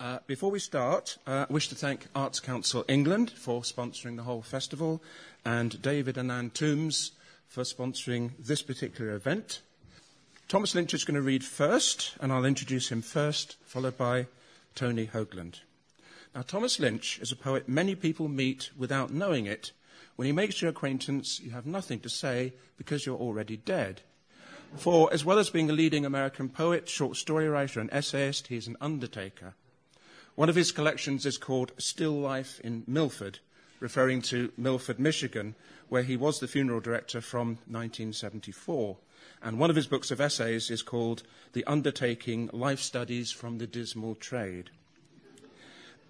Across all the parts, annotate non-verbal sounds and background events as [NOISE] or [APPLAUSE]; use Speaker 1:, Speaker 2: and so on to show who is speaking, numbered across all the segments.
Speaker 1: Uh, before we start, uh, I wish to thank Arts Council England for sponsoring the whole festival and David and Ann Tombs for sponsoring this particular event. Thomas Lynch is going to read first, and I'll introduce him first, followed by Tony Hoagland. Now, Thomas Lynch is a poet many people meet without knowing it. When he makes your acquaintance, you have nothing to say because you're already dead. For, as well as being a leading American poet, short story writer, and essayist, he is an undertaker. One of his collections is called Still Life in Milford, referring to Milford, Michigan, where he was the funeral director from 1974. And one of his books of essays is called The Undertaking Life Studies from the Dismal Trade.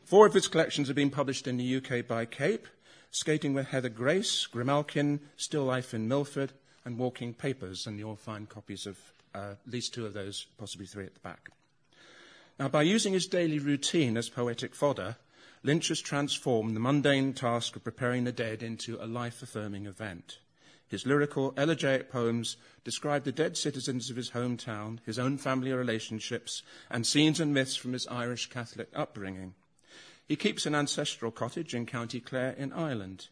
Speaker 1: Four of his collections have been published in the UK by Cape Skating with Heather Grace, Grimalkin, Still Life in Milford, and Walking Papers. And you'll find copies of uh, at least two of those, possibly three at the back. Now, by using his daily routine as poetic fodder, Lynch has transformed the mundane task of preparing the dead into a life affirming event. His lyrical, elegiac poems describe the dead citizens of his hometown, his own family relationships, and scenes and myths from his Irish Catholic upbringing. He keeps an ancestral cottage in County Clare in Ireland.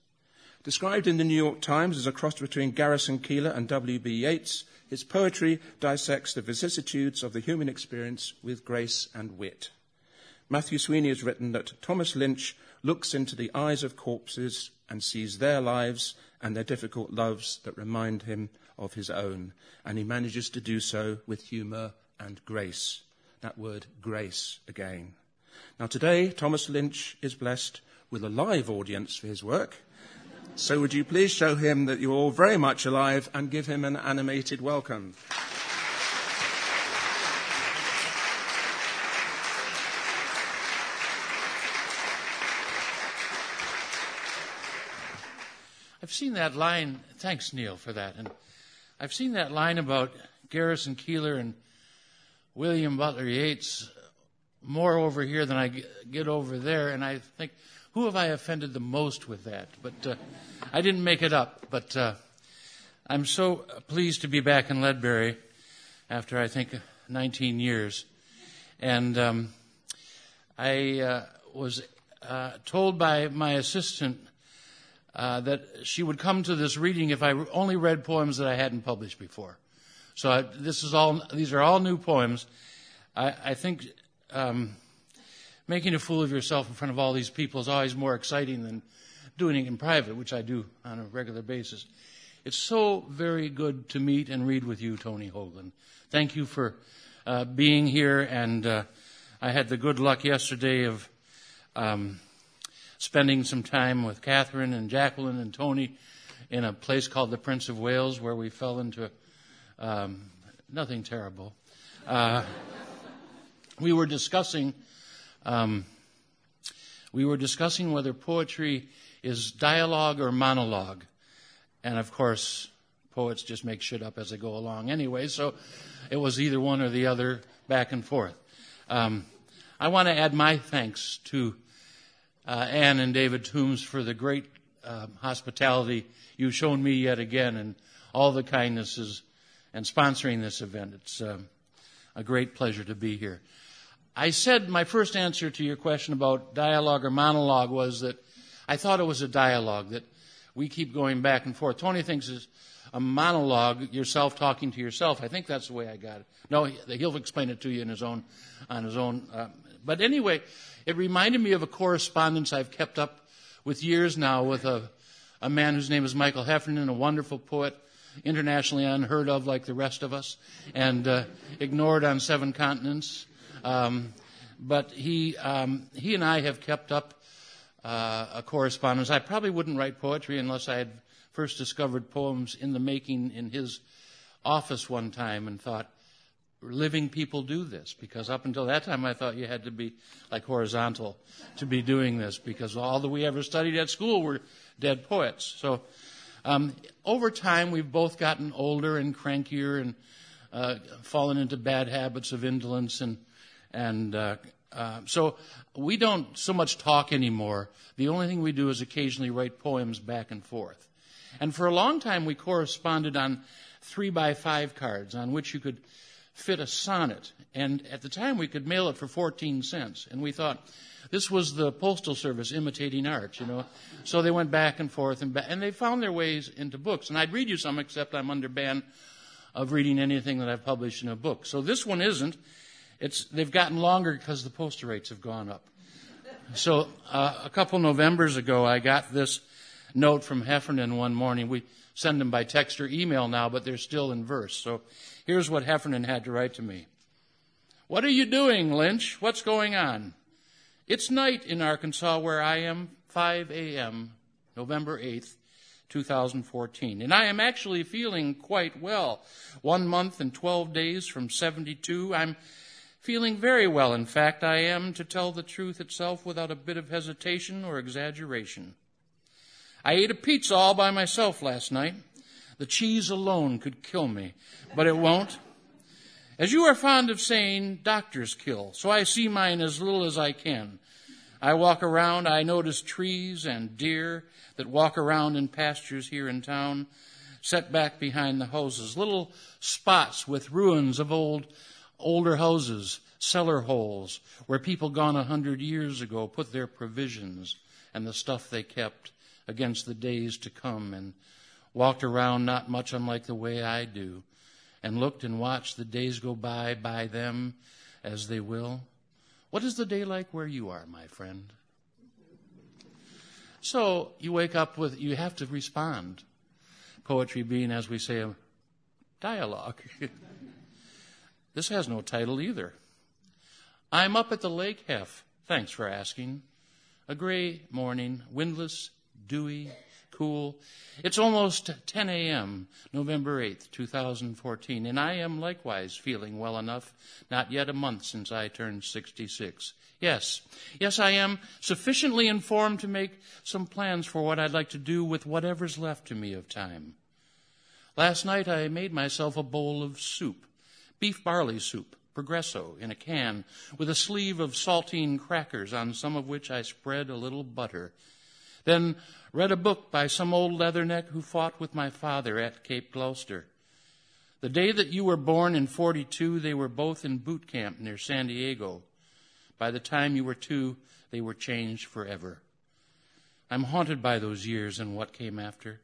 Speaker 1: Described in the New York Times as a cross between Garrison Keillor and W.B. Yeats, his poetry dissects the vicissitudes of the human experience with grace and wit. Matthew Sweeney has written that Thomas Lynch looks into the eyes of corpses and sees their lives and their difficult loves that remind him of his own. And he manages to do so with humour and grace. That word grace again. Now, today, Thomas Lynch is blessed with a live audience for his work. So would you please show him that you're all very much alive and give him an animated welcome?
Speaker 2: I've seen that line. Thanks, Neil, for that. And I've seen that line about Garrison Keillor and William Butler Yeats more over here than I get over there. And I think, who have I offended the most with that? But uh, I didn't make it up. But uh, I'm so pleased to be back in Ledbury after I think 19 years, and um, I uh, was uh, told by my assistant uh, that she would come to this reading if I only read poems that I hadn't published before. So I, this is all; these are all new poems. I, I think um, making a fool of yourself in front of all these people is always more exciting than doing it in private, which I do on a regular basis. It's so very good to meet and read with you, Tony Hoagland. Thank you for uh, being here, and uh, I had the good luck yesterday of um, spending some time with Catherine and Jacqueline and Tony in a place called the Prince of Wales, where we fell into um, nothing terrible. Uh, we were discussing um, we were discussing whether poetry is dialogue or monologue. And of course, poets just make shit up as they go along anyway, so it was either one or the other, back and forth. Um, I want to add my thanks to uh, Anne and David Tombs for the great uh, hospitality you've shown me yet again and all the kindnesses and sponsoring this event. It's um, a great pleasure to be here. I said my first answer to your question about dialogue or monologue was that I thought it was a dialogue that we keep going back and forth. Tony thinks it's a monologue, yourself talking to yourself. I think that's the way I got it. No, he'll explain it to you in his own, on his own. Uh, but anyway, it reminded me of a correspondence I've kept up with years now with a, a man whose name is Michael Heffernan, a wonderful poet, internationally unheard of like the rest of us, and uh, ignored on seven continents. Um, but he, um, he and I have kept up uh, a correspondence. I probably wouldn't write poetry unless I had first discovered poems in the making in his office one time and thought, living people do this because up until that time I thought you had to be like horizontal to be doing this because all that we ever studied at school were dead poets. So um, over time we've both gotten older and crankier and uh, fallen into bad habits of indolence and and uh, uh, so we don't so much talk anymore. The only thing we do is occasionally write poems back and forth. And for a long time, we corresponded on three by five cards on which you could fit a sonnet. And at the time, we could mail it for 14 cents. And we thought, this was the Postal Service imitating art, you know. So they went back and forth and and they found their ways into books. And I'd read you some, except I'm under ban of reading anything that I've published in a book. So this one isn't. It's, they've gotten longer because the postal rates have gone up. So uh, a couple Novembers ago, I got this note from Heffernan one morning. We send them by text or email now, but they're still in verse. So here's what Heffernan had to write to me. What are you doing, Lynch? What's going on? It's night in Arkansas where I am, 5 a.m., November 8th, 2014. And I am actually feeling quite well. One month and 12 days from 72. I'm feeling very well. In fact, I am, to tell the truth itself without a bit of hesitation or exaggeration. I ate a pizza all by myself last night. The cheese alone could kill me, but it won't. As you are fond of saying, doctors kill, so I see mine as little as I can. I walk around, I notice trees and deer that walk around in pastures here in town, set back behind the houses, little spots with ruins of old, older houses, cellar holes, where people gone a hundred years ago put their provisions and the stuff they kept against the days to come and walked around not much unlike the way I do and looked and watched the days go by by them as they will. What is the day like where you are, my friend? So you wake up with, you have to respond. Poetry being, as we say, a dialogue. [LAUGHS] this has no title either. I'm up at the lake, Hef. Thanks for asking. A gray morning, windless, dewy, cool. It's almost 10 a.m., November 8th, 2014, and I am likewise feeling well enough, not yet a month since I turned 66. Yes, yes, I am sufficiently informed to make some plans for what I'd like to do with whatever's left to me of time. Last night I made myself a bowl of soup, beef barley soup, Progresso, in a can, with a sleeve of saltine crackers on some of which I spread a little butter then read a book by some old leatherneck who fought with my father at Cape Gloucester. The day that you were born in 42, they were both in boot camp near San Diego. By the time you were two, they were changed forever. I'm haunted by those years and what came after.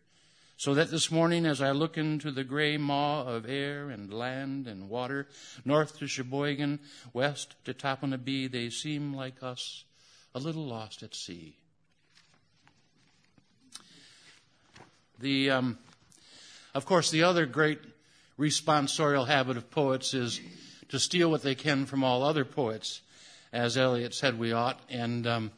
Speaker 2: So that this morning, as I look into the gray maw of air and land and water, north to Cheboygan, west to Topinabee, they seem like us, a little lost at sea. The, um, of course, the other great responsorial habit of poets is to steal what they can from all other poets, as Eliot said we ought. And, um,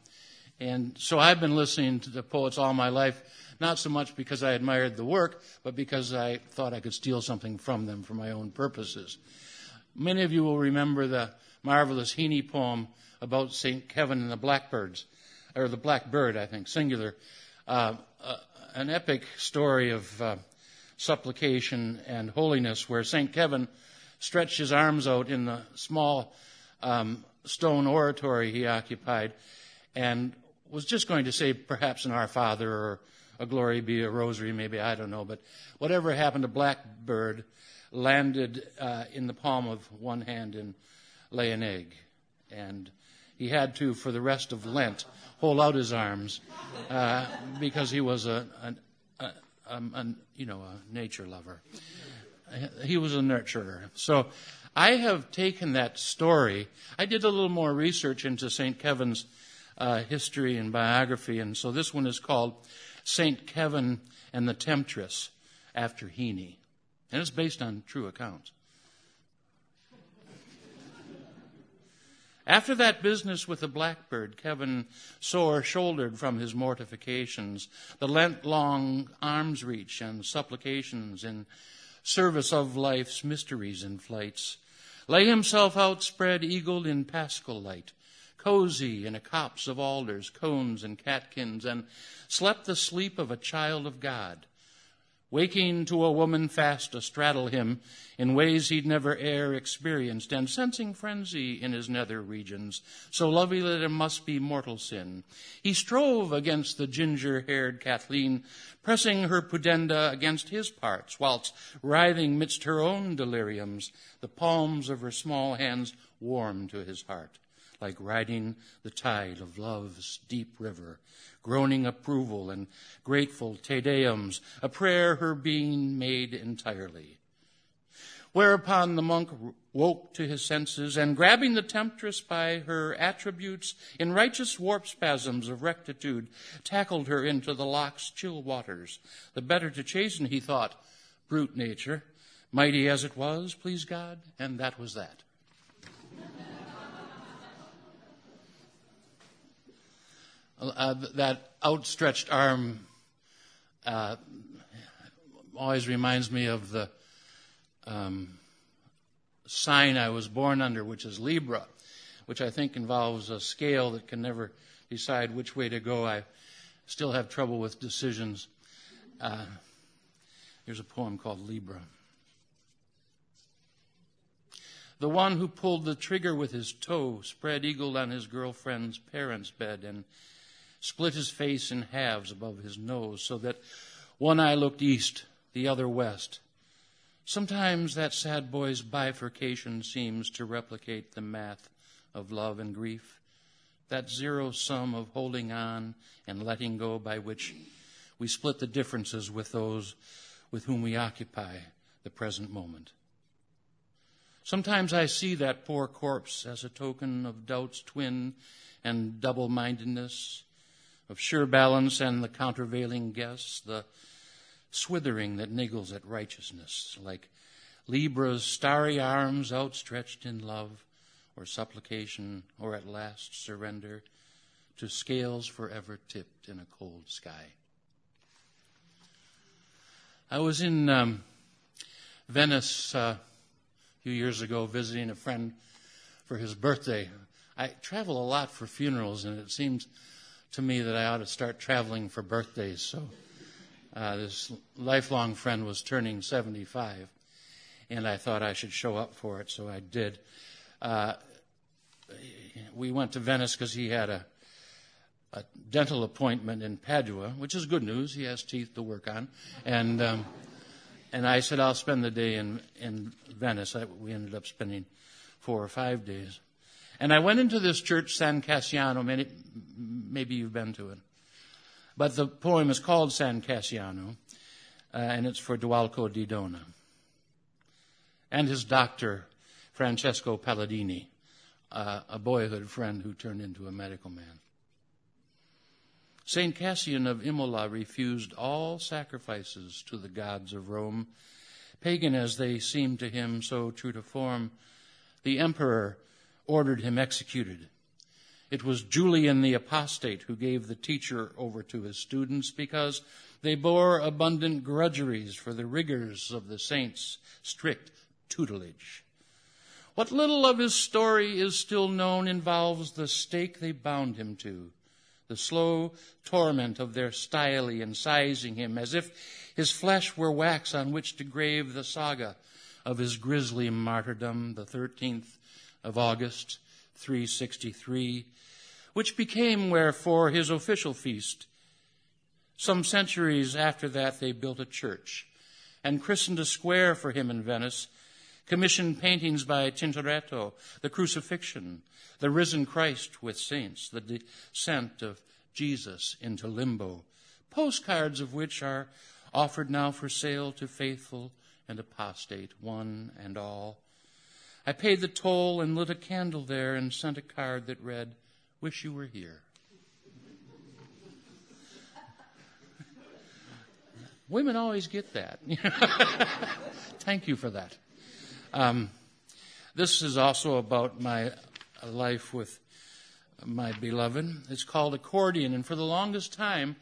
Speaker 2: and so I've been listening to the poets all my life, not so much because I admired the work, but because I thought I could steal something from them for my own purposes. Many of you will remember the marvelous Heaney poem about St. Kevin and the Blackbirds, or the Blackbird, I think, singular. Uh, uh, an epic story of uh, supplication and holiness where St. Kevin stretched his arms out in the small um, stone oratory he occupied and was just going to say perhaps an Our Father or a Glory Be, a Rosary, maybe, I don't know. But whatever happened to Blackbird landed uh, in the palm of one hand and lay an egg. And he had to, for the rest of Lent, hold out his arms uh, because he was a, a, a, a, you know a nature lover. He was a nurturer. So I have taken that story. I did a little more research into St. Kevin's uh, history and biography, and so this one is called St. Kevin and the Temptress after Heaney. And it's based on true accounts. After that business with the blackbird, Kevin sore shouldered from his mortifications, the Lent long arms reach and supplications in service of life's mysteries and flights, lay himself outspread eagled in paschal light, cozy in a copse of alders, cones, and catkins, and slept the sleep of a child of God, waking to a woman fast astraddle him in ways he'd never ere experienced, and sensing frenzy in his nether regions, so lovely that it must be mortal sin. He strove against the ginger-haired Kathleen, pressing her pudenda against his parts, whilst writhing midst her own deliriums, the palms of her small hands warm to his heart, like riding the tide of love's deep river, groaning approval and grateful te deums, a prayer her being made entirely. Whereupon the monk woke to his senses and grabbing the temptress by her attributes in righteous warp spasms of rectitude, tackled her into the loch's chill waters. The better to chasten, he thought, brute nature, mighty as it was, please God, and that was that. Uh, that outstretched arm uh, always reminds me of the um, sign I was born under, which is Libra, which I think involves a scale that can never decide which way to go. I still have trouble with decisions. Uh, here's a poem called Libra. The one who pulled the trigger with his toe spread eagled on his girlfriend's parents' bed and split his face in halves above his nose so that one eye looked east, the other west. Sometimes that sad boy's bifurcation seems to replicate the math of love and grief, that zero sum of holding on and letting go by which we split the differences with those with whom we occupy the present moment. Sometimes I see that poor corpse as a token of doubt's twin and double mindedness, of sure balance and the countervailing guess, the swithering that niggles at righteousness, like Libra's starry arms outstretched in love or supplication or at last surrender to scales forever tipped in a cold sky. I was in um, Venice uh, a few years ago visiting a friend for his birthday. I travel a lot for funerals, and it seems to me that I ought to start traveling for birthdays. So uh, this lifelong friend was turning 75, and I thought I should show up for it, so I did. Uh, we went to Venice because he had a, a, dental appointment in Padua, which is good news. He has teeth to work on, and um, and I said I'll spend the day in in Venice. I, we ended up spending four or five days. And I went into this church, San Cassiano. Maybe, maybe you've been to it. But the poem is called San Cassiano, uh, and it's for Dualco di Dona. And his doctor, Francesco Palladini, uh, a boyhood friend who turned into a medical man. St. Cassian of Imola refused all sacrifices to the gods of Rome, pagan as they seemed to him, so true to form. The emperor ordered him executed. It was Julian the apostate who gave the teacher over to his students because they bore abundant grudgeries for the rigors of the saint's strict tutelage. What little of his story is still known involves the stake they bound him to, the slow torment of their styli and sizing him as if his flesh were wax on which to grave the saga of his grisly martyrdom, the 13th of August 363, which became, wherefore, his official feast. Some centuries after that, they built a church and christened a square for him in Venice, commissioned paintings by Tintoretto, the crucifixion, the risen Christ with saints, the descent of Jesus into limbo, postcards of which are offered now for sale to faithful and apostate, one and all. I paid the toll and lit a candle there and sent a card that read, Wish you were here. Women always get that. [LAUGHS] Thank you for that. Um, this is also about my life with my beloved. It's called Accordion, and for the longest time,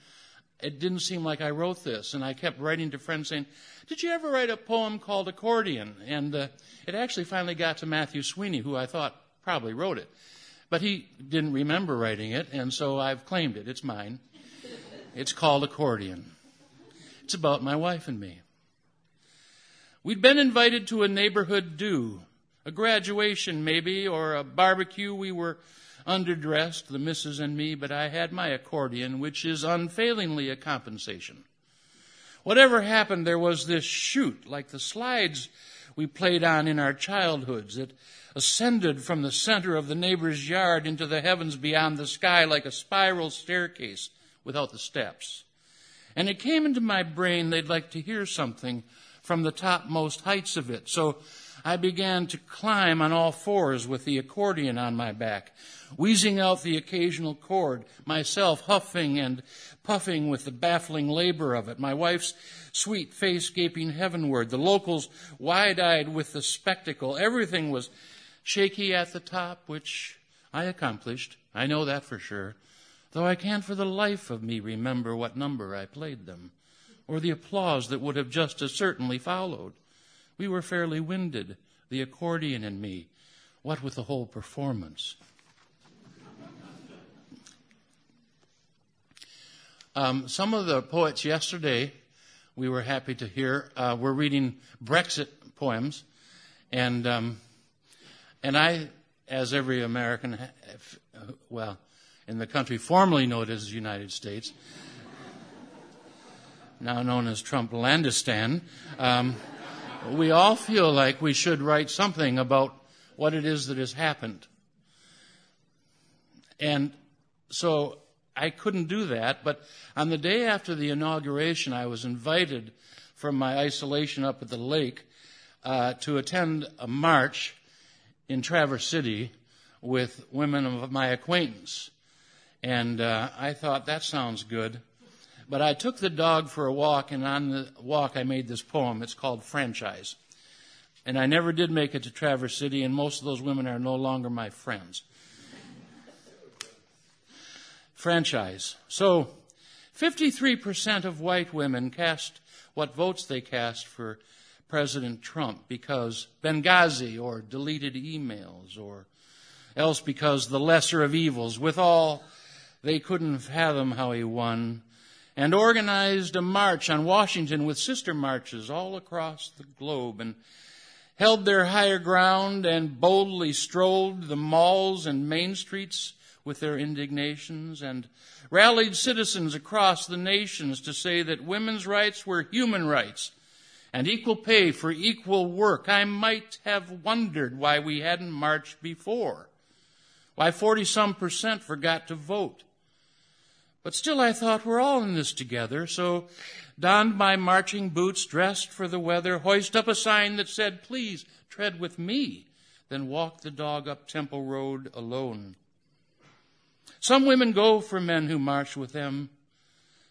Speaker 2: it didn't seem like I wrote this. And I kept writing to friends saying, Did you ever write a poem called Accordion? And uh, it actually finally got to Matthew Sweeney, who I thought probably wrote it. But he didn't remember writing it, and so I've claimed it. It's mine. It's called Accordion. It's about my wife and me. We'd been invited to a neighborhood do, a graduation maybe, or a barbecue. We were underdressed, the missus and me, but I had my accordion, which is unfailingly a compensation. Whatever happened, there was this chute, like the slides we played on in our childhoods. that ascended from the center of the neighbor's yard into the heavens beyond the sky like a spiral staircase without the steps. And it came into my brain they'd like to hear something from the topmost heights of it. So I began to climb on all fours with the accordion on my back, wheezing out the occasional chord, myself huffing and puffing with the baffling labor of it, my wife's sweet face gaping heavenward, the locals wide eyed with the spectacle. Everything was shaky at the top, which I accomplished. I know that for sure, though I can't for the life of me remember what number I played them, or the applause that would have just as certainly followed. We were fairly winded, the accordion and me, what with the whole performance. Um, some of the poets yesterday we were happy to hear uh, were reading Brexit poems, and um, and I, as every American, well, in the country formerly known as the United States, now known as Trumplandistan, um, we all feel like we should write something about what it is that has happened. And so I couldn't do that, but on the day after the inauguration, I was invited from my isolation up at the lake uh, to attend a march in Traverse City with women of my acquaintance. And uh, I thought, that sounds good. But I took the dog for a walk, and on the walk, I made this poem. It's called Franchise. And I never did make it to Traverse City, and most of those women are no longer my friends franchise. So, 53% of white women cast what votes they cast for President Trump because Benghazi or deleted emails or else because the lesser of evils. With all, they couldn't fathom how he won and organized a march on Washington with sister marches all across the globe and held their higher ground and boldly strolled the malls and main streets with their indignations and rallied citizens across the nations to say that women's rights were human rights and equal pay for equal work. I might have wondered why we hadn't marched before, why 40 some percent forgot to vote. But still, I thought we're all in this together, so donned my marching boots, dressed for the weather, hoist up a sign that said, Please tread with me, then walk the dog up Temple Road alone. Some women go for men who march with them,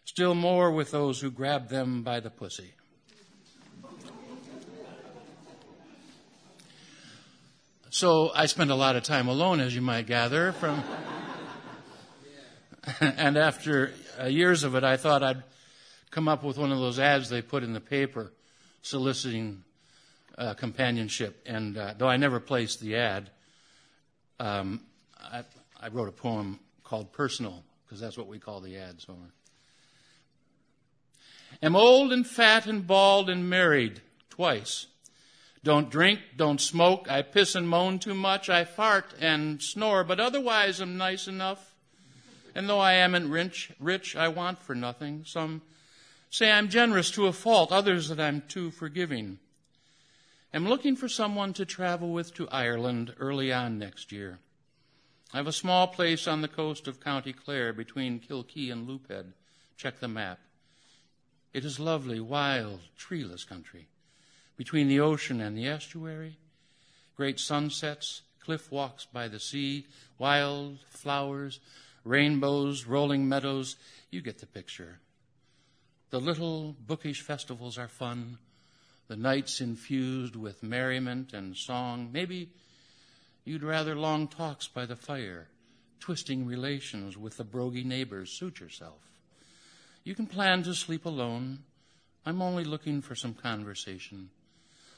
Speaker 2: still more with those who grab them by the pussy. So I spent a lot of time alone, as you might gather from. [LAUGHS] and after uh, years of it, I thought I'd come up with one of those ads they put in the paper soliciting uh, companionship. And uh, though I never placed the ad, um, I, I, wrote a poem called personal, because that's what we call the ads. So. Am old and fat and bald and married twice. Don't drink, don't smoke, I piss and moan too much, I fart and snore, but otherwise I'm nice enough. And though I am not rich, rich, I want for nothing. Some say I'm generous to a fault, others that I'm too forgiving. Am looking for someone to travel with to Ireland early on next year. I have a small place on the coast of County Clare between Kilkee and Loop Head. Check the map. It is lovely, wild, treeless country. Between the ocean and the estuary, great sunsets, cliff walks by the sea, wild flowers, rainbows, rolling meadows. You get the picture. The little bookish festivals are fun, the nights infused with merriment and song, maybe You'd rather long talks by the fire, twisting relations with the brogy neighbors. Suit yourself. You can plan to sleep alone. I'm only looking for some conversation.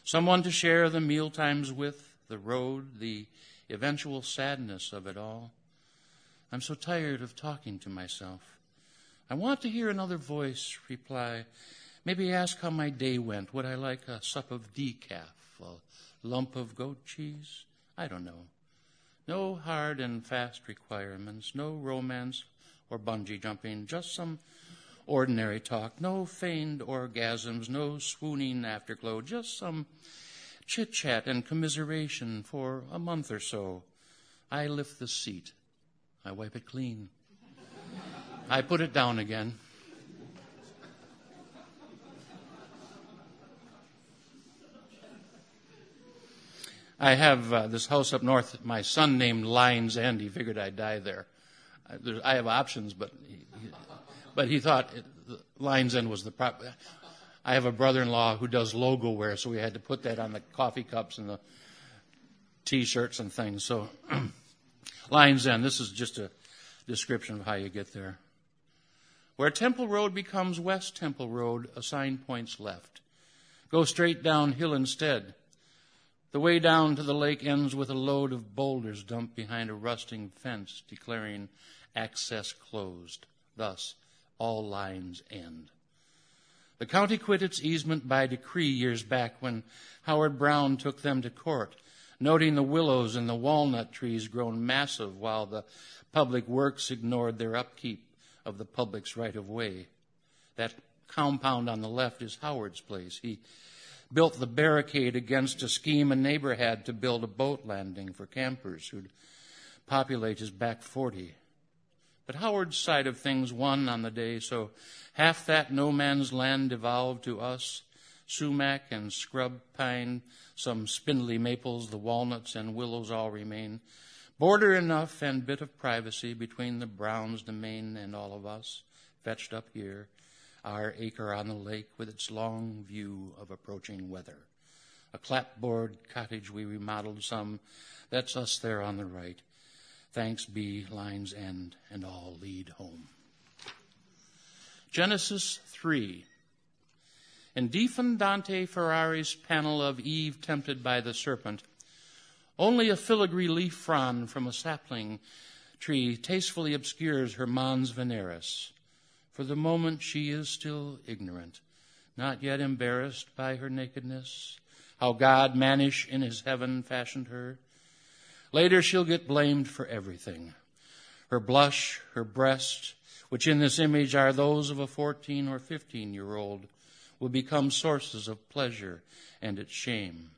Speaker 2: Someone to share the meal times with, the road, the eventual sadness of it all. I'm so tired of talking to myself. I want to hear another voice reply, Maybe ask how my day went. Would I like a sup of decaf, a lump of goat cheese? I don't know. No hard and fast requirements, no romance or bungee jumping, just some ordinary talk, no feigned orgasms, no swooning afterglow, just some chit chat and commiseration for a month or so. I lift the seat. I wipe it clean. I put it down again. I have uh, this house up north. My son named Lines End. He figured I'd die there. I, I have options, but he, he, but he thought it, Lines End was the prop. I have a brother-in-law who does logo wear, so we had to put that on the coffee cups and the T-shirts and things. So [CLEARS THROAT] Lines End. This is just a description of how you get there. Where Temple Road becomes West Temple Road, a sign points left. Go straight downhill instead. The way down to the lake ends with a load of boulders dumped behind a rusting fence declaring access closed. Thus, all lines end. The county quit its easement by decree years back when Howard Brown took them to court, noting the willows and the walnut trees grown massive while the public works ignored their upkeep of the public's right of way. That compound on the left is Howard's place. He built the barricade against a scheme a neighbor had to build a boat landing for campers who'd populate his back 40. But Howard's side of things won on the day, so half that no man's land devolved to us sumac and scrub pine, some spindly maples, the walnuts and willows all remain. Border enough and bit of privacy between the Browns' domain and all of us, fetched up here our acre on the lake with its long view of approaching weather. A clapboard cottage we remodeled some. That's us there on the right. Thanks be, lines end, and all lead home. Genesis 3. In Defendente Ferrari's panel of Eve tempted by the serpent, only a filigree leaf frond from a sapling tree tastefully obscures her mons veneris. For the moment, she is still ignorant, not yet embarrassed by her nakedness, how God, mannish in his heaven, fashioned her. Later, she'll get blamed for everything. Her blush, her breast, which in this image are those of a 14 or 15 year old, will become sources of pleasure and its shame.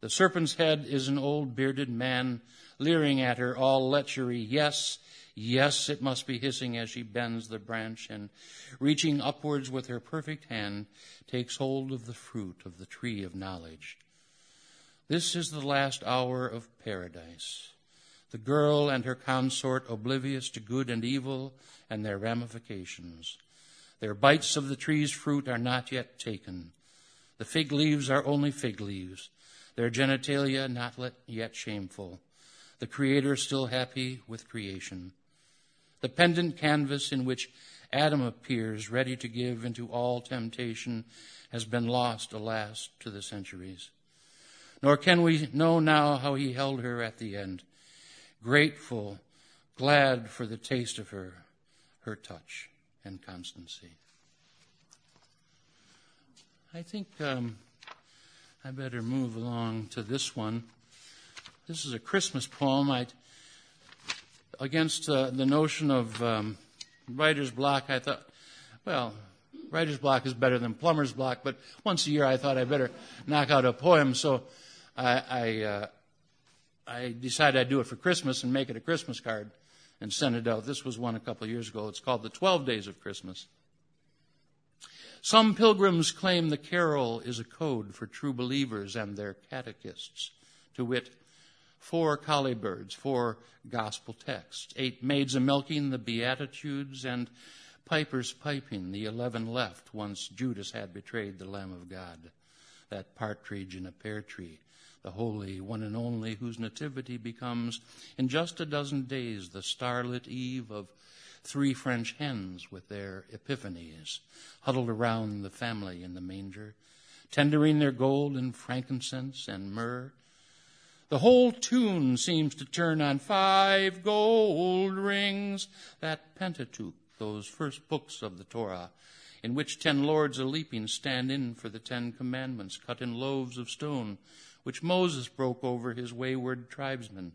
Speaker 2: The serpent's head is an old bearded man leering at her, all lechery. Yes, Yes, it must be hissing as she bends the branch and, reaching upwards with her perfect hand, takes hold of the fruit of the tree of knowledge. This is the last hour of paradise. The girl and her consort oblivious to good and evil and their ramifications. Their bites of the tree's fruit are not yet taken. The fig leaves are only fig leaves. Their genitalia not yet shameful. The Creator still happy with creation the pendant canvas in which Adam appears, ready to give into all temptation, has been lost, alas, to the centuries. Nor can we know now how he held her at the end, grateful, glad for the taste of her, her touch and constancy. I think um, I better move along to this one. This is a Christmas poem. I against uh, the notion of um, writer's block, I thought, well, writer's block is better than plumber's block, but once a year I thought I'd better knock out a poem, so I, I, uh, I decided I'd do it for Christmas and make it a Christmas card and send it out. This was one a couple of years ago. It's called The Twelve Days of Christmas. Some pilgrims claim the carol is a code for true believers and their catechists, to wit, four collie birds, four gospel texts, eight maids a milking, the Beatitudes, and pipers piping, the eleven left once Judas had betrayed the Lamb of God, that partridge in a pear tree, the holy one and only whose nativity becomes in just a dozen days the starlit eve of three French hens with their epiphanies, huddled around the family in the manger, tendering their gold and frankincense and myrrh the whole tune seems to turn on five gold rings, that Pentateuch, those first books of the Torah, in which ten lords a leaping stand in for the Ten Commandments, cut in loaves of stone, which Moses broke over his wayward tribesmen,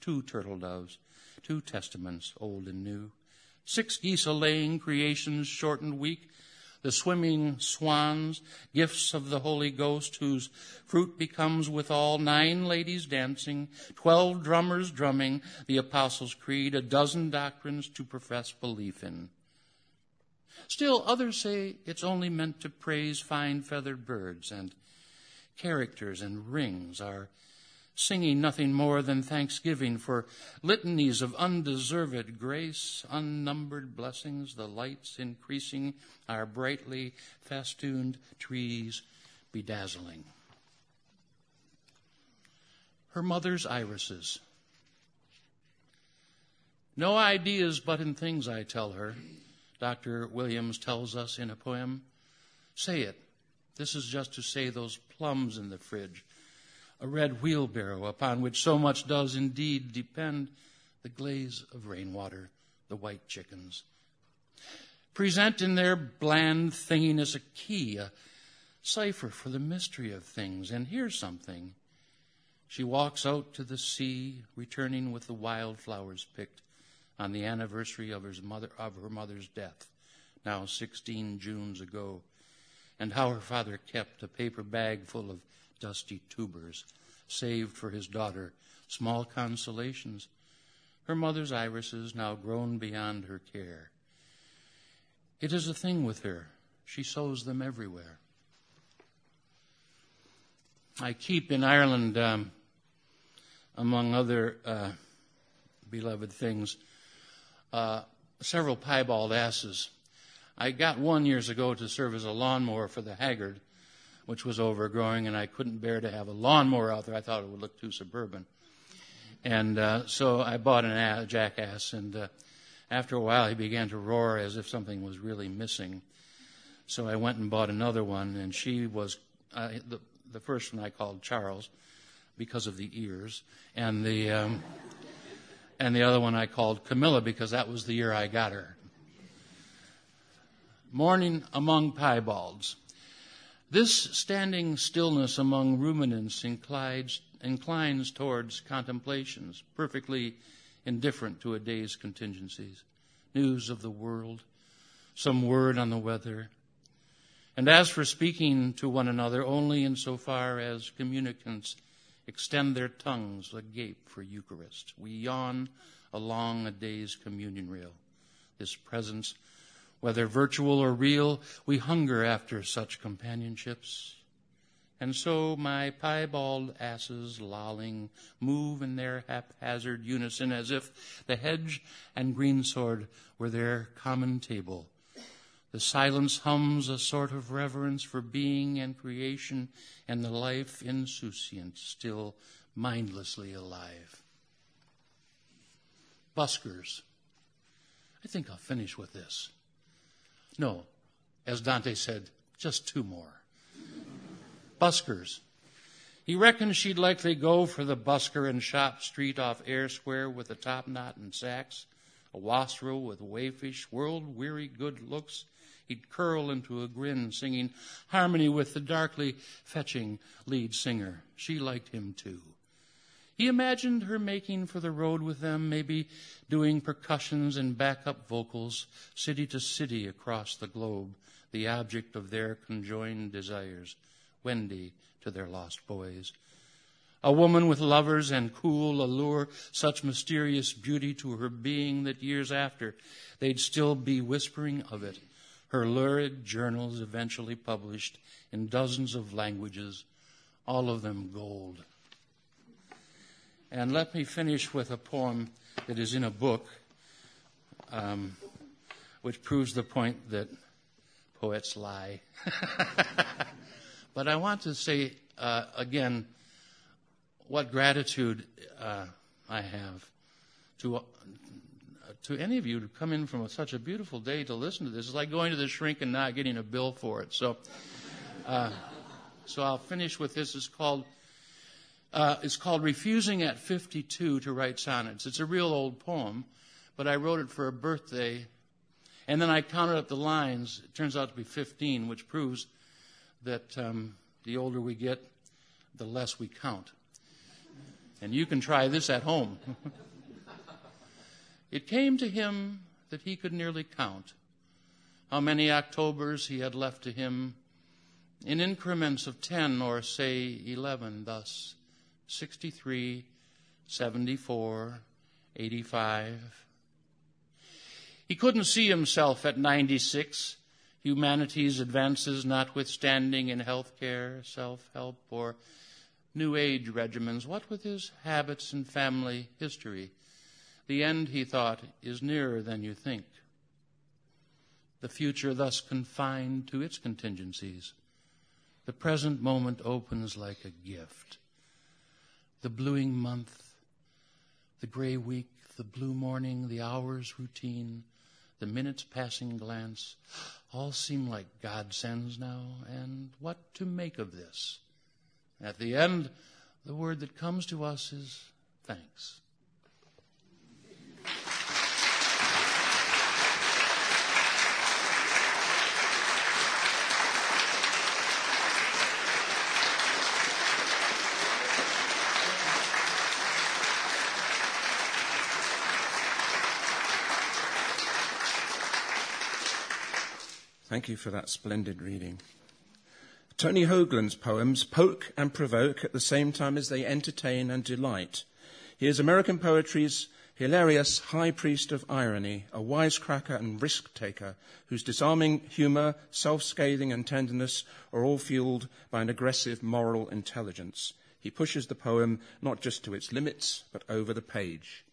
Speaker 2: two turtle doves, two testaments, old and new, six geese a laying, creation's shortened week, the swimming swans, gifts of the Holy Ghost, whose fruit becomes withal nine ladies dancing, twelve drummers drumming, the Apostles' Creed, a dozen doctrines to profess belief in. Still, others say it's only meant to praise fine feathered birds, and characters and rings are singing nothing more than thanksgiving for litanies of undeserved grace, unnumbered blessings, the lights increasing, our brightly festooned trees bedazzling. Her mother's irises. No ideas but in things, I tell her, Dr. Williams tells us in a poem. Say it. This is just to say those plums in the fridge a red wheelbarrow upon which so much does indeed depend the glaze of rainwater, the white chickens. Present in their bland thinginess a key, a cipher for the mystery of things. And here's something. She walks out to the sea, returning with the wildflowers picked on the anniversary of her, mother, of her mother's death, now 16 Junes ago, and how her father kept a paper bag full of dusty tubers, saved for his daughter, small consolations. Her mother's irises now grown beyond her care. It is a thing with her. She sows them everywhere. I keep in Ireland, um, among other uh, beloved things, uh, several piebald asses. I got one years ago to serve as a lawnmower for the Haggard, which was overgrowing, and I couldn't bear to have a lawnmower out there. I thought it would look too suburban. And uh, so I bought an a- jackass, and uh, after a while he began to roar as if something was really missing. So I went and bought another one, and she was uh, the, the first one I called Charles because of the ears, and the um, and the other one I called Camilla because that was the year I got her. Morning among piebalds. This standing stillness among ruminants inclines, inclines towards contemplations, perfectly indifferent to a day's contingencies, news of the world, some word on the weather. And as for speaking to one another, only insofar as communicants extend their tongues agape for Eucharist. We yawn along a day's communion rail. This presence whether virtual or real, we hunger after such companionships. And so my piebald asses lolling move in their haphazard unison as if the hedge and greensword were their common table. The silence hums a sort of reverence for being and creation and the life insouciant, still mindlessly alive. Buskers. I think I'll finish with this. No, as Dante said, just two more. Buskers. He reckoned she'd likely go for the busker in Shop Street off Eyre Square with a top knot and sacks, a wastrel with wayfish, world weary good looks. He'd curl into a grin, singing harmony with the darkly fetching lead singer. She liked him too. He imagined her making for the road with them, maybe doing percussions and backup vocals, city to city across the globe, the object of their conjoined desires, Wendy to their lost boys. A woman with lovers and cool allure, such mysterious beauty to her being that years after they'd still be whispering of it. Her lurid journals eventually published in dozens of languages, all of them gold. And let me finish with a poem that is in a book, um, which proves the point that poets lie. [LAUGHS] but I want to say uh, again what gratitude uh, I have to uh, to any of you to come in from such a beautiful day to listen to this. It's like going to the shrink and not getting a bill for it. So, uh, so I'll finish with this. It's called uh, it's called Refusing at 52 to Write Sonnets. It's a real old poem, but I wrote it for a birthday, And then I counted up the lines. It turns out to be 15, which proves that um, the older we get, the less we count. And you can try this at home. [LAUGHS] it came to him that he could nearly count how many Octobers he had left to him in increments of 10 or, say, 11, thus 63, 74, 85. He couldn't see himself at 96, humanity's advances notwithstanding in health care, self help, or New Age regimens. What with his habits and family history? The end, he thought, is nearer than you think. The future thus confined to its contingencies. The present moment opens like a gift. The bluing month, the gray week, the blue morning, the hours routine, the minutes passing glance, all seem like God sends now, and what to make of this? At the end, the word that comes to us is thanks.
Speaker 1: Thank you for that splendid reading. Tony Hoagland's poems poke and provoke at the same time as they entertain and delight. He is American poetry's hilarious high priest of irony, a wisecracker and risk taker whose disarming humor, self scathing, and tenderness are all fueled by an aggressive moral intelligence. He pushes the poem not just to its limits, but over the page.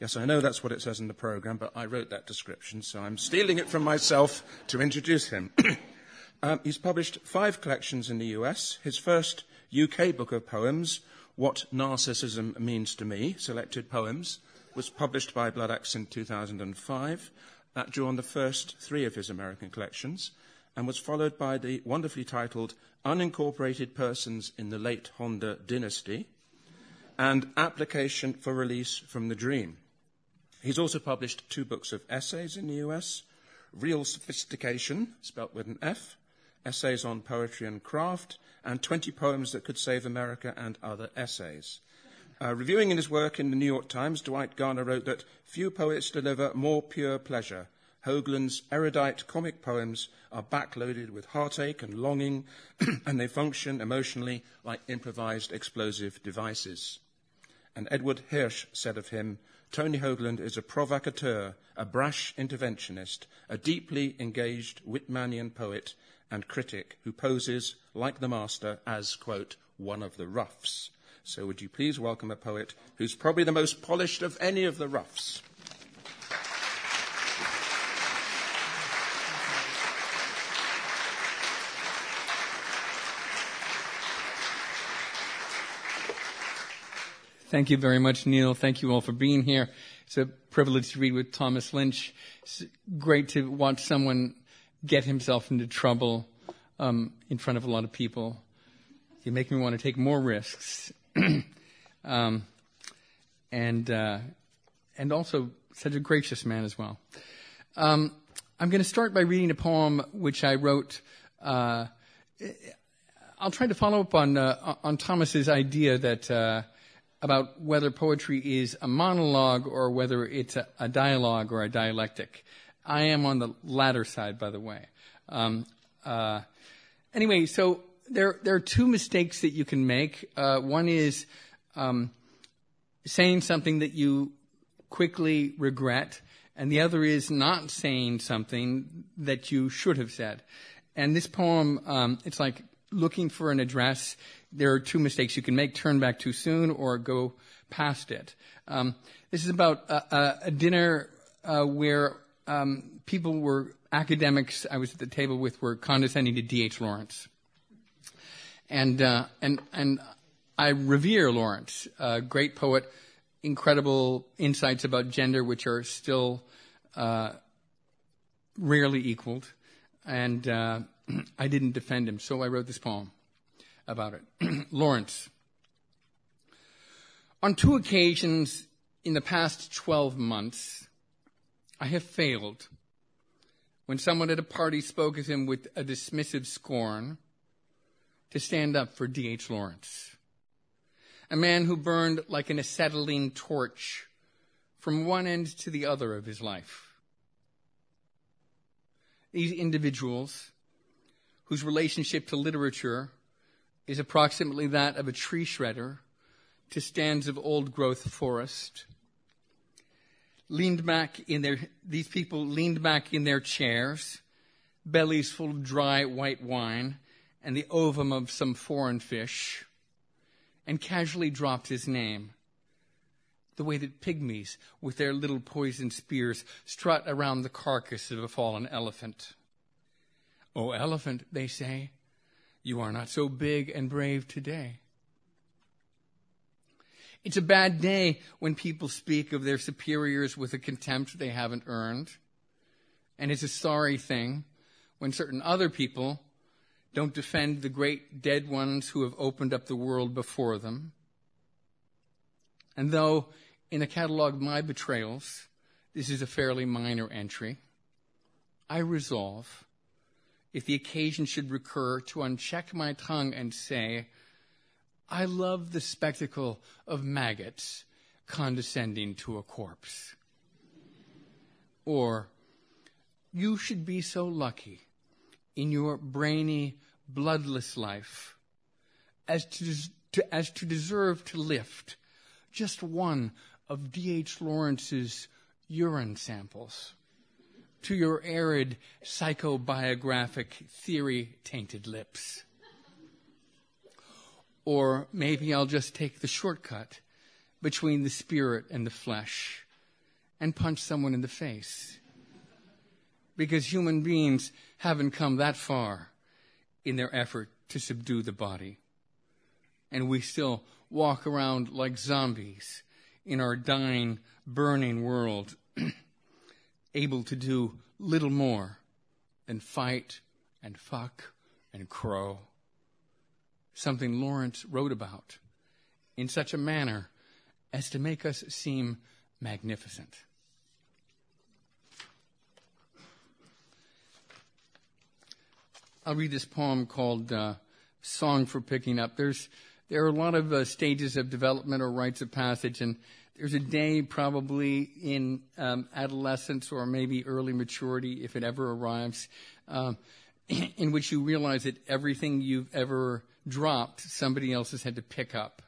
Speaker 1: Yes, I know that's what it says in the program, but I wrote that description, so I'm stealing it from myself to introduce him. [CLEARS THROAT] um, he's published five collections in the US. His first UK book of poems, What Narcissism Means to Me, Selected Poems, was published by Bloodaxe in 2005. That drew on the first three of his American collections and was followed by the wonderfully titled Unincorporated Persons in the Late Honda Dynasty and Application for Release from the Dream. He's also published two books of essays in the US Real Sofistikashun, spelt with an F, essays on poetry and craft, and 20 poems that could save America and other essays. Uh, reviewing in his work in the New York Times, Dwight Garner wrote that few poets deliver more pure pleasure. Hoagland's erudite comic poems are backloaded with heartache and longing, [CLEARS THROAT] and they function emotionally like improvised explosive devices. And Edward Hirsch said of him, Tony Hoagland is a provocateur, a brash interventionist, a deeply engaged Whitmanian poet and critic who poses, like the master, as, quote, one of the roughs. So would you please welcome a poet who's probably the most polished of any of the roughs?
Speaker 3: Thank you very much, Neil. Thank you all for being here. It's a privilege to read with Thomas Lynch. It's great to watch someone get himself into trouble um, in front of a lot of people. You make me want to take more risks, [CLEARS THROAT] um, and uh, and also such a gracious man as well. Um, I'm going to start by reading a poem which I wrote. Uh, I'll try to follow up on uh, on Thomas's idea that uh, about whether poetry is a monologue or whether it's a, a dialogue or a dialectic. I am on the latter side, by the way. Um, uh, anyway, so there there are two mistakes that you can make. Uh, one is um, saying something that you quickly regret, and the other is not saying something that you should have said. And this poem, um, it's like looking for an address there are two mistakes you can make turn back too soon or go past it. Um, this is about a, a dinner uh, where um, people were, academics I was at the table with, were condescending to D.H. Lawrence. And, uh, and, and I revere Lawrence, a great poet, incredible insights about gender, which are still uh, rarely equaled. And uh, [CLEARS THROAT] I didn't defend him, so I wrote this poem about it. [CLEARS THROAT] Lawrence. On two occasions in the past 12 months, I have failed when someone at a party spoke of him with a dismissive scorn, to stand up for D.H. Lawrence, a man who burned like an acetylene torch from one end to the other of his life. These individuals, whose relationship to literature is approximately that of a tree shredder to stands of old growth forest, leaned back in their, these people leaned back in their chairs, bellies full of dry white wine, and the ovum of some foreign fish, and casually dropped his name. The way that pygmies, with their little poisoned spears, strut around the carcass of a fallen elephant. O elephant, they say, you are not so big and brave today. It's a bad day when people speak of their superiors with a contempt they haven't earned. And it's a sorry thing when certain other people don't defend the great dead ones who have opened up the world before them. And though in the catalog My Betrayals, this is a fairly minor entry, I resolve, if the occasion should recur, to uncheck my tongue and say, I love the spectacle of maggots condescending to a corpse. Or, you should be so lucky in your brainy, bloodless life as to, to, as to deserve to lift just one of D.H. Lawrence's urine samples to your arid psychobiographic theory tainted lips. Or maybe I'll just take the shortcut between the spirit and the flesh and punch someone in the face because human beings haven't come that far in their effort to subdue the body. And we still walk around like zombies in our dying, burning world, [CLEARS THROAT] able to do little more than fight and fuck and crow. Something Lawrence wrote about in such a manner as to make us seem magnificent. I'll read this poem called uh, Song for Picking Up. There's, there are a lot of uh, stages of development or rites of passage, and there's a day probably in um, adolescence or maybe early maturity, if it ever arrives, um, [CLEARS THROAT] in which you realize that everything you've ever dropped, somebody else has had to pick up.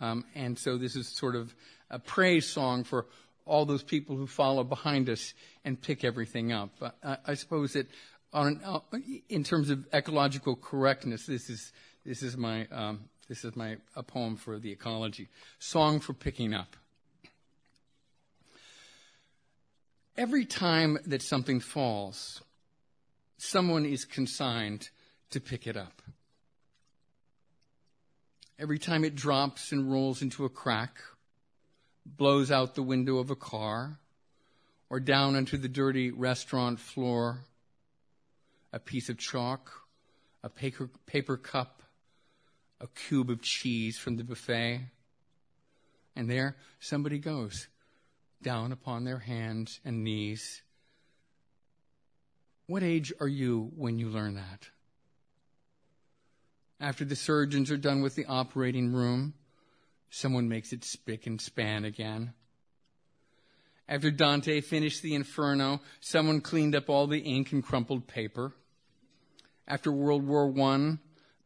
Speaker 3: Um, and so this is sort of a praise song for all those people who follow behind us and pick everything up. I, I suppose that on, uh, in terms of ecological correctness, this is this is my um, this is my a poem for the ecology. Song for picking up. Every time that something falls, someone is consigned to pick it up. Every time it drops and rolls into a crack, blows out the window of a car, or down onto the dirty restaurant floor, a piece of chalk, a paper, paper cup, a cube of cheese from the buffet. And there somebody goes, down upon their hands and knees. What age are you when you learn that? After the surgeons are done with the operating room, someone makes it spick and span again. After Dante finished the Inferno, someone cleaned up all the ink and crumpled paper after World War I,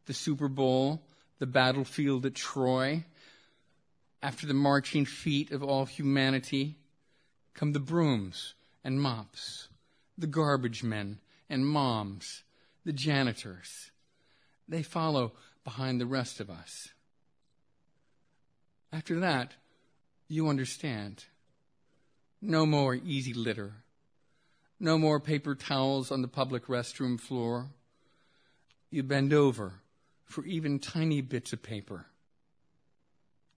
Speaker 3: the Super Bowl, the battlefield at Troy, after the marching feet of all humanity, come the brooms and mops, the garbage men and moms, the janitors. They follow behind the rest of us. After that, you understand. No more easy litter. No more paper towels on the public restroom floor you bend over for even tiny bits of paper.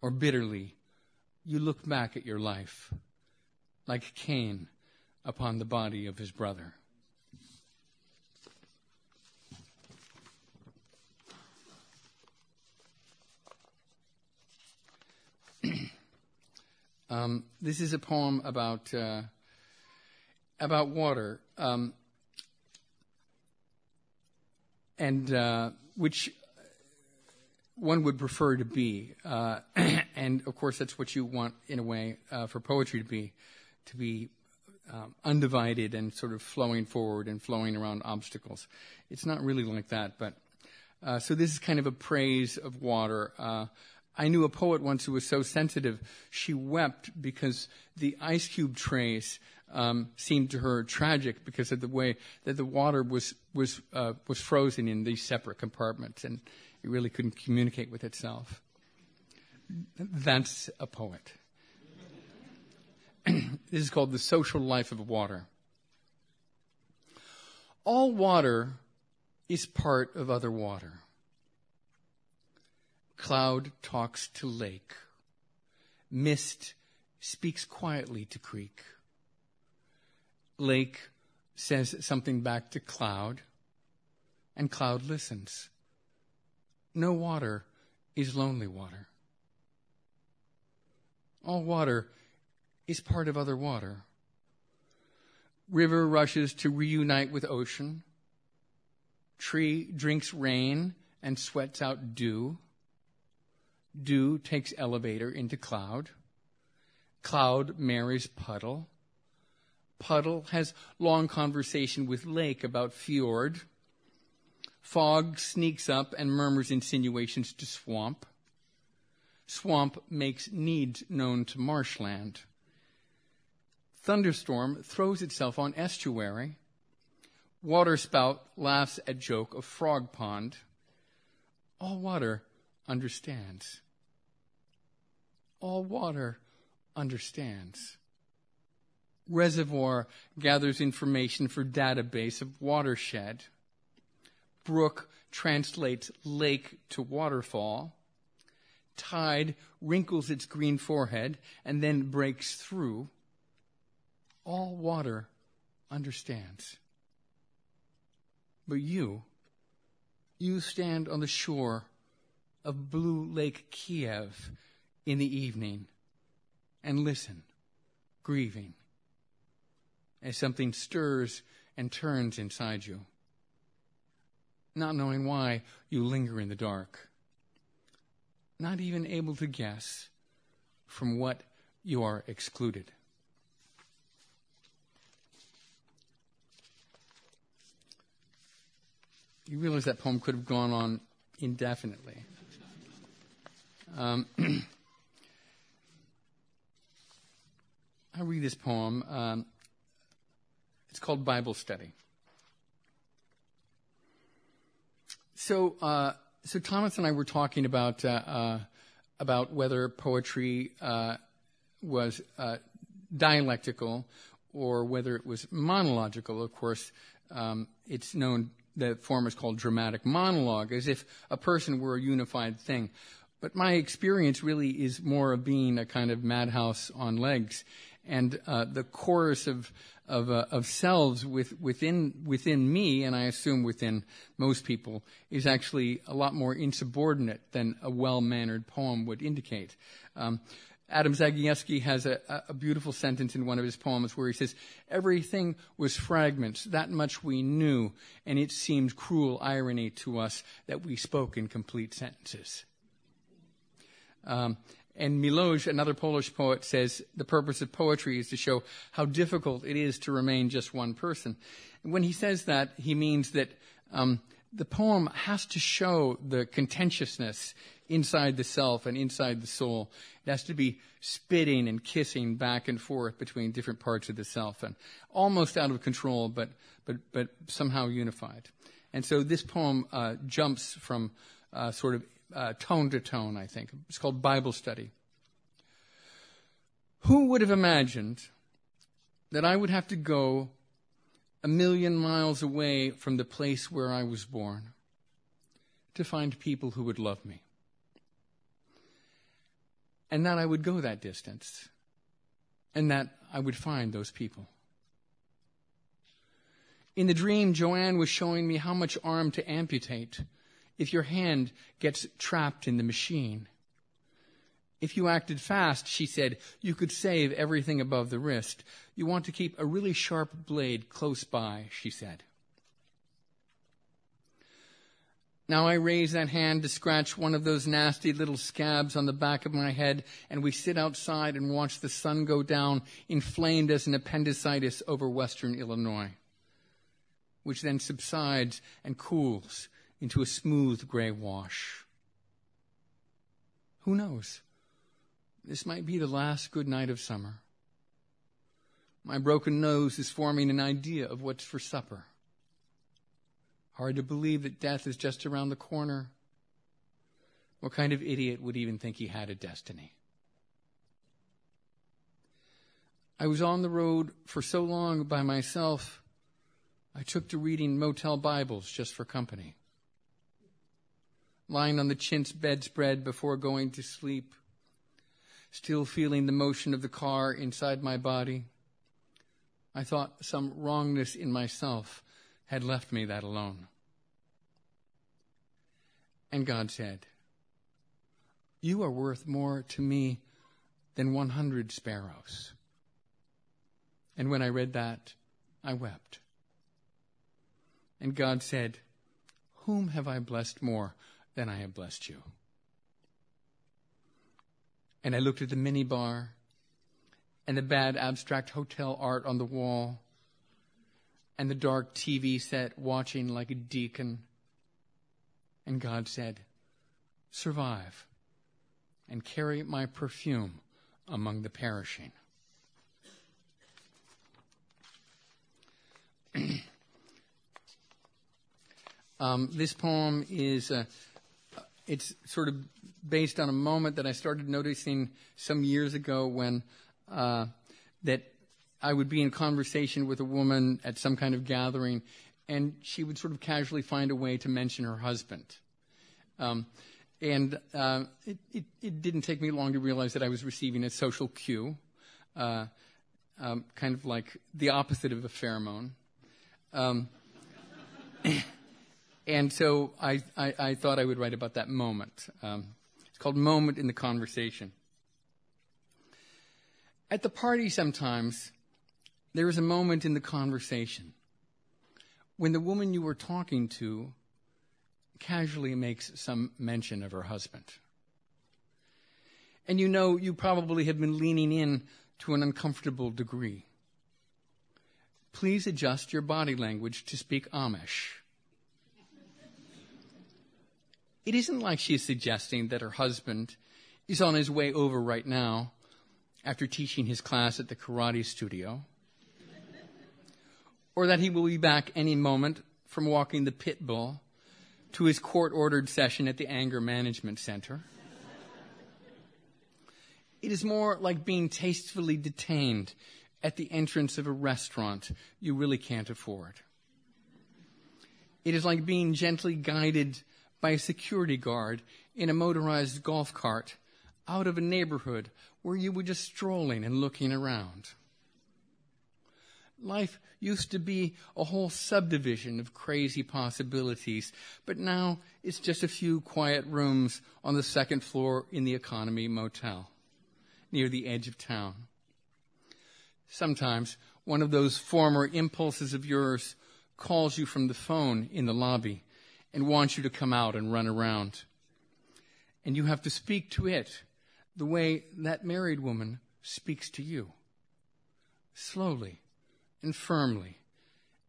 Speaker 3: Or bitterly, you look back at your life like Cain upon the body of his brother. [CLEARS THROAT] um, this is a poem about uh, about water. Um, and uh, which one would prefer to be. Uh, [CLEARS THROAT] and of course, that's what you want in a way uh, for poetry to be, to be um, undivided and sort of flowing forward and flowing around obstacles. It's not really like that, but uh, so this is kind of a praise of water. Uh, I knew a poet once who was so sensitive, she wept because the ice cube trays um, seemed to her tragic because of the way that the water was was uh, was frozen in these separate compartments, and it really couldn't communicate with itself. That's a poet. This is called the social life of water. All water is part of other water. Cloud talks to lake. Mist speaks quietly to creek. Lake says something back to cloud, and cloud listens. No water is lonely water. All water is part of other water. River rushes to reunite with ocean. Tree drinks rain and sweats out dew. Dew takes elevator into cloud. Cloud marries puddle. Puddle has long conversation with lake about fjord. Fog sneaks up and murmurs insinuations to swamp. Swamp makes needs known to marshland. Thunderstorm throws itself on estuary. Waterspout laughs at joke of frog pond. All water understands. All water understands. Reservoir gathers information for database of watershed brook translates lake to waterfall. Tide wrinkles its green forehead and then breaks through. All water understands. But you, you stand on the shore of Blue Lake Kiev in the evening and listen, grieving, as something stirs and turns inside you not knowing why you linger in the dark, not even able to guess from what you are excluded. You realize that poem could have gone on indefinitely. Um, [CLEARS THROAT] I read this poem. Um, it's called Bible Study. So, uh, so Thomas and I were talking about uh, uh, about whether poetry uh, was uh, dialectical or whether it was monological. Of course, um, it's known the form is called dramatic monologue, as if a person were a unified thing. But my experience really is more of being a kind of madhouse on legs, and uh, the chorus of of, uh, of selves with, within, within me, and I assume within most people, is actually a lot more insubordinate than a well-mannered poem would indicate. Um, Adam Zagajewski has a, a, beautiful sentence in one of his poems where he says, Everything was fragments, that much we knew, and it seemed cruel irony to us that we spoke in complete sentences. Um, and Milosz, another Polish poet, says the purpose of poetry is to show how difficult it is to remain just one person. And when he says that, he means that um, the poem has to show the contentiousness inside the self and inside the soul. It has to be spitting and kissing back and forth between different parts of the self and almost out of control, but, but, but somehow unified. And so this poem uh, jumps from uh, sort of uh, tone to tone, I think. It's called Bible study. Who would have imagined that I would have to go a million miles away from the place where I was born to find people who would love me? And that I would go that distance and that I would find those people. In the dream, Joanne was showing me how much arm to amputate if your hand gets trapped in the machine. If you acted fast, she said, you could save everything above the wrist. You want to keep a really sharp blade close by, she said. Now I raise that hand to scratch one of those nasty little scabs on the back of my head, and we sit outside and watch the sun go down, inflamed as an appendicitis over western Illinois, which then subsides and cools into a smooth gray wash. Who knows? This might be the last good night of summer. My broken nose is forming an idea of what's for supper. Hard to believe that death is just around the corner. What kind of idiot would even think he had a destiny? I was on the road for so long by myself, I took to reading motel Bibles just for company. Lying on the chintz bedspread before going to sleep, still feeling the motion of the car inside my body, I thought some wrongness in myself had left me that alone. And God said, You are worth more to me than 100 sparrows. And when I read that, I wept. And God said, Whom have I blessed more than I have blessed you? And I looked at the minibar and the bad abstract hotel art on the wall and the dark TV set watching like a deacon. And God said, Survive and carry my perfume among the perishing. [CLEARS THROAT] um, this poem is uh, it's sort of based on a moment that I started noticing some years ago when uh, that I would be in conversation with a woman at some kind of gathering, and she would sort of casually find a way to mention her husband. Um, and uh, it, it, it, didn't take me long to realize that I was receiving a social cue, uh, um, kind of like the opposite of a pheromone. Um, [LAUGHS] and so I, I, I, thought I would write about that moment. Um, it's called Moment in the Conversation. At the party, sometimes, there is a moment in the conversation when the woman you were talking to casually makes some mention of her husband. And you know you probably have been leaning in to an uncomfortable degree. Please adjust your body language to speak Amish. It isn't like she's suggesting that her husband is on his way over right now after teaching his class at the karate studio, or that he will be back any moment from walking the pit bull to his court ordered session at the anger management center. It is more like being tastefully detained at the entrance of a restaurant you really can't afford. It is like being gently guided by a security guard in a motorized golf cart out of a neighborhood where you were just strolling and looking around. Life used to be a whole subdivision of crazy possibilities, but now it's just a few quiet rooms on the second floor in the economy motel near the edge of town. Sometimes one of those former impulses of yours calls you from the phone in the lobby and wants you to come out and run around. And you have to speak to it the way that married woman speaks to you. Slowly and firmly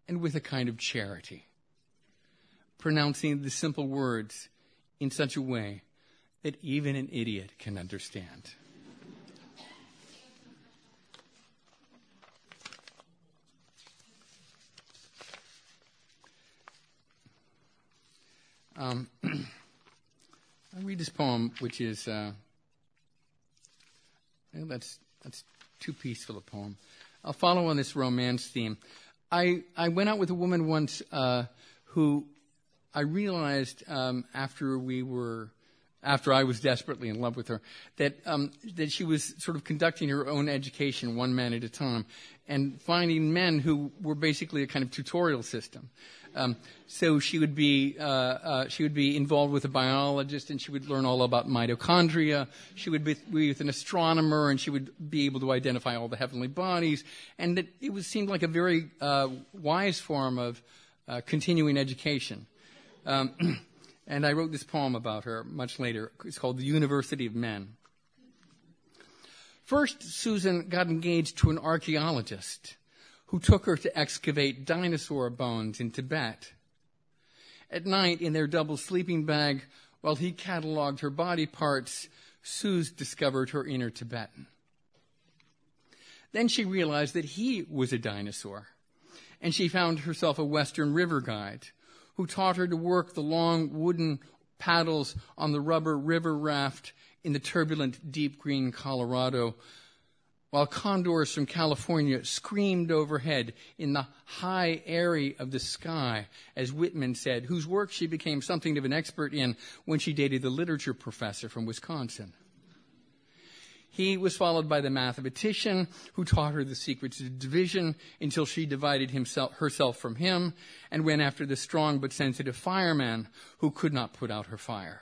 Speaker 3: and with a kind of charity. Pronouncing the simple words in such a way that even an idiot can understand. Um, [CLEARS THROAT] I read this poem, which is uh, that's that's too peaceful a poem. I'll follow on this romance theme. I I went out with a woman once uh, who I realized um, after we were after I was desperately in love with her that um, that she was sort of conducting her own education one man at a time and finding men who were basically a kind of tutorial system. Um, so she would be uh, uh, she would be involved with a biologist, and she would learn all about mitochondria. She would be, with an astronomer, and she would be able to identify all the heavenly bodies. And it, it was, seemed like a very uh, wise form of uh, continuing education. Um, [CLEARS THROAT] And I wrote this poem about her much later. It's called The University of Men. First, Susan got engaged to an archaeologist who took her to excavate dinosaur bones in Tibet. At night, in their double sleeping bag, while he cataloged her body parts, Suze discovered her inner Tibetan. Then she realized that he was a dinosaur, and she found herself a Western river guide who taught her to work the long wooden paddles on the rubber river raft in the turbulent deep green Colorado, while condors from California screamed overhead in the high airy of the sky, as Whitman said, whose work she became something of an expert in when she dated the literature professor from Wisconsin. He was followed by the mathematician who taught her the secrets of division until she divided himself, herself from him and went after the strong but sensitive fireman who could not put out her fire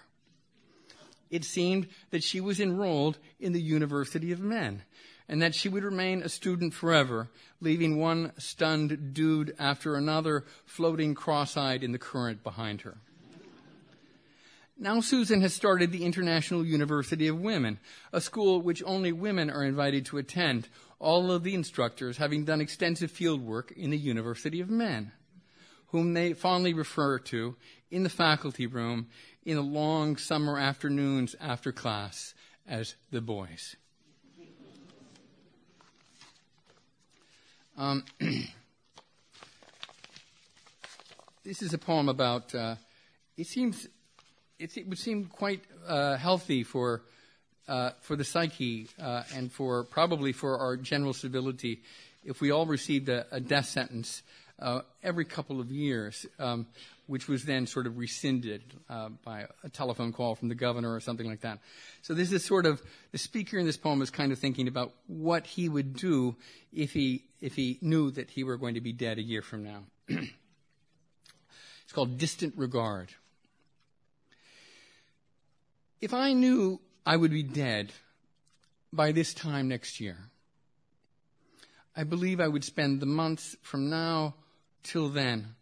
Speaker 3: it seemed that she was enrolled in the University of Men and that she would remain a student forever, leaving one stunned dude after another floating cross-eyed in the current behind her. Now Susan has started the International University of Women, a school which only women are invited to attend, all of the instructors having done extensive field work in the University of Men, whom they fondly refer to in the faculty room in the long summer afternoons after class as the boys. Um, [CLEARS THROAT] this is a poem about. Uh, it seems it, it, would seem quite uh, healthy for uh, for the psyche uh, and for probably for our general civility if we all received a, a death sentence uh, every couple of years. Um, which was then sort of rescinded uh, by a telephone call from the governor or something like that. So this is sort of the speaker in this poem is kind of thinking about what he would do if he if he knew that he were going to be dead a year from now. [CLEARS THROAT] it's called distant regard. If I knew I would be dead by this time next year, I believe I would spend the months from now till then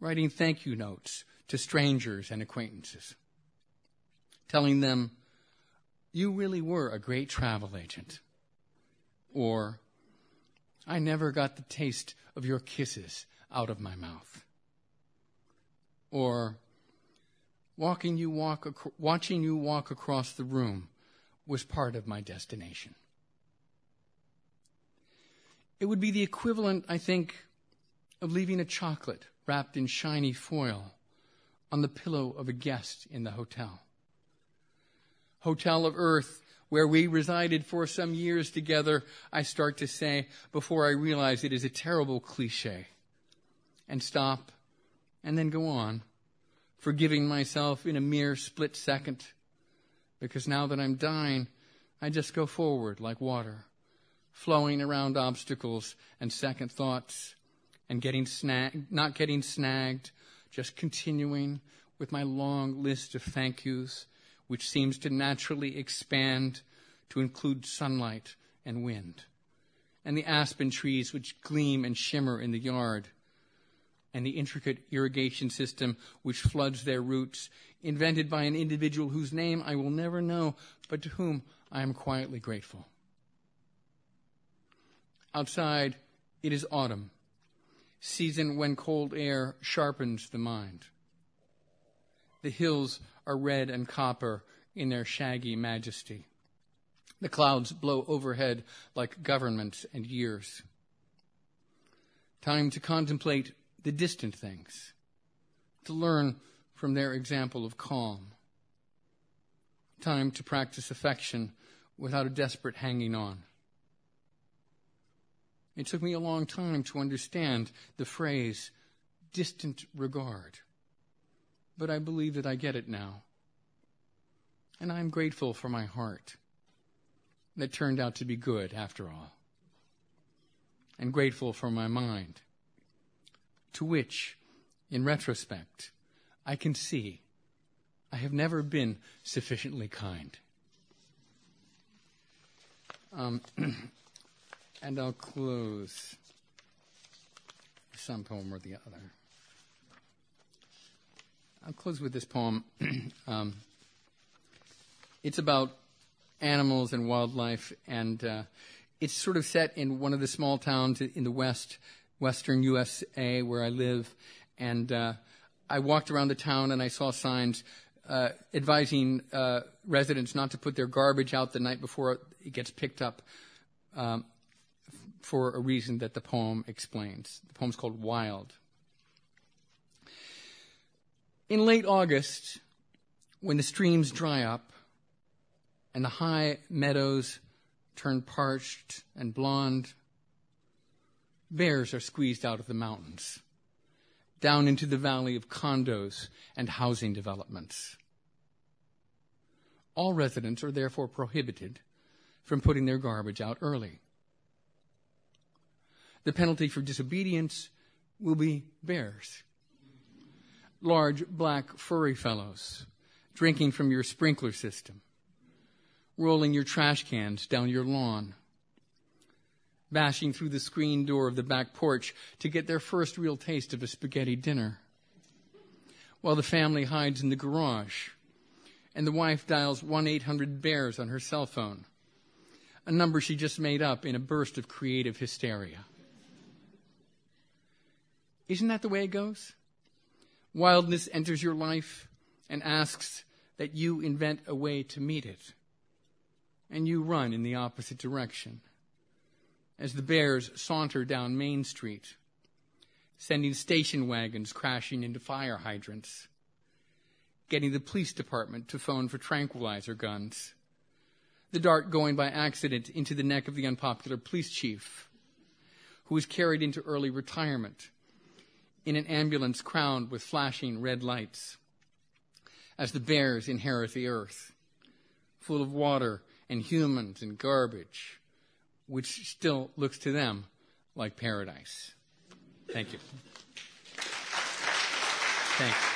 Speaker 3: writing thank you notes to strangers and acquaintances, telling them, You really were a great travel agent. Or, I never got the taste of your kisses out of my mouth. Or, walking you walk, watching you walk across the room was part of my destination. It would be the equivalent, I think, of leaving a chocolate wrapped in shiny foil on the pillow of a guest in the hotel. Hotel of Earth, where we resided for some years together, I start to say before I realize it is a terrible cliche. And stop and then go on, forgiving myself in a mere split second. Because now that I'm dying, I just go forward like water, flowing around obstacles and second thoughts and getting snagged, not getting snagged, just continuing with my long list of thank yous, which seems to naturally expand to include sunlight and wind, and the aspen trees which gleam and shimmer in the yard, and the intricate irrigation system which floods their roots, invented by an individual whose name I will never know, but to whom I am quietly grateful. Outside, it is autumn season when cold air sharpens the mind. The hills are red and copper in their shaggy majesty. The clouds blow overhead like governments and years. Time to contemplate the distant things, to learn from their example of calm. Time to practice affection without a desperate hanging on. It took me a long time to understand the phrase distant regard. But I believe that I get it now. And I'm grateful for my heart that turned out to be good after all. And grateful for my mind, to which, in retrospect, I can see I have never been sufficiently kind. Um, [CLEARS THROAT] And I'll close some poem or the other. I'll close with this poem. [CLEARS THROAT] um, it's about animals and wildlife, and uh, it's sort of set in one of the small towns in the west, western USA where I live. And uh, I walked around the town and I saw signs uh, advising uh, residents not to put their garbage out the night before it gets picked up um, for a reason that the poem explains. The poem's called Wild. In late August, when the streams dry up and the high meadows turn parched and blond, bears are squeezed out of the mountains, down into the valley of condos and housing developments. All residents are therefore prohibited from putting their garbage out early. The penalty for disobedience will be bears. Large black furry fellows drinking from your sprinkler system, rolling your trash cans down your lawn, bashing through the screen door of the back porch to get their first real taste of a spaghetti dinner, while the family hides in the garage and the wife dials 1 800 Bears on her cell phone, a number she just made up in a burst of creative hysteria. Isn't that the way it goes? Wildness enters your life and asks that you invent a way to meet it. And you run in the opposite direction. As the bears saunter down Main Street, sending station wagons crashing into fire hydrants, getting the police department to phone for tranquilizer guns, the dart going by accident into the neck of the unpopular police chief, who was carried into early retirement in an ambulance crowned with flashing red lights, as the bears inherit the earth, full of water and humans and garbage, which still looks to them like paradise. Thank you. Thank you.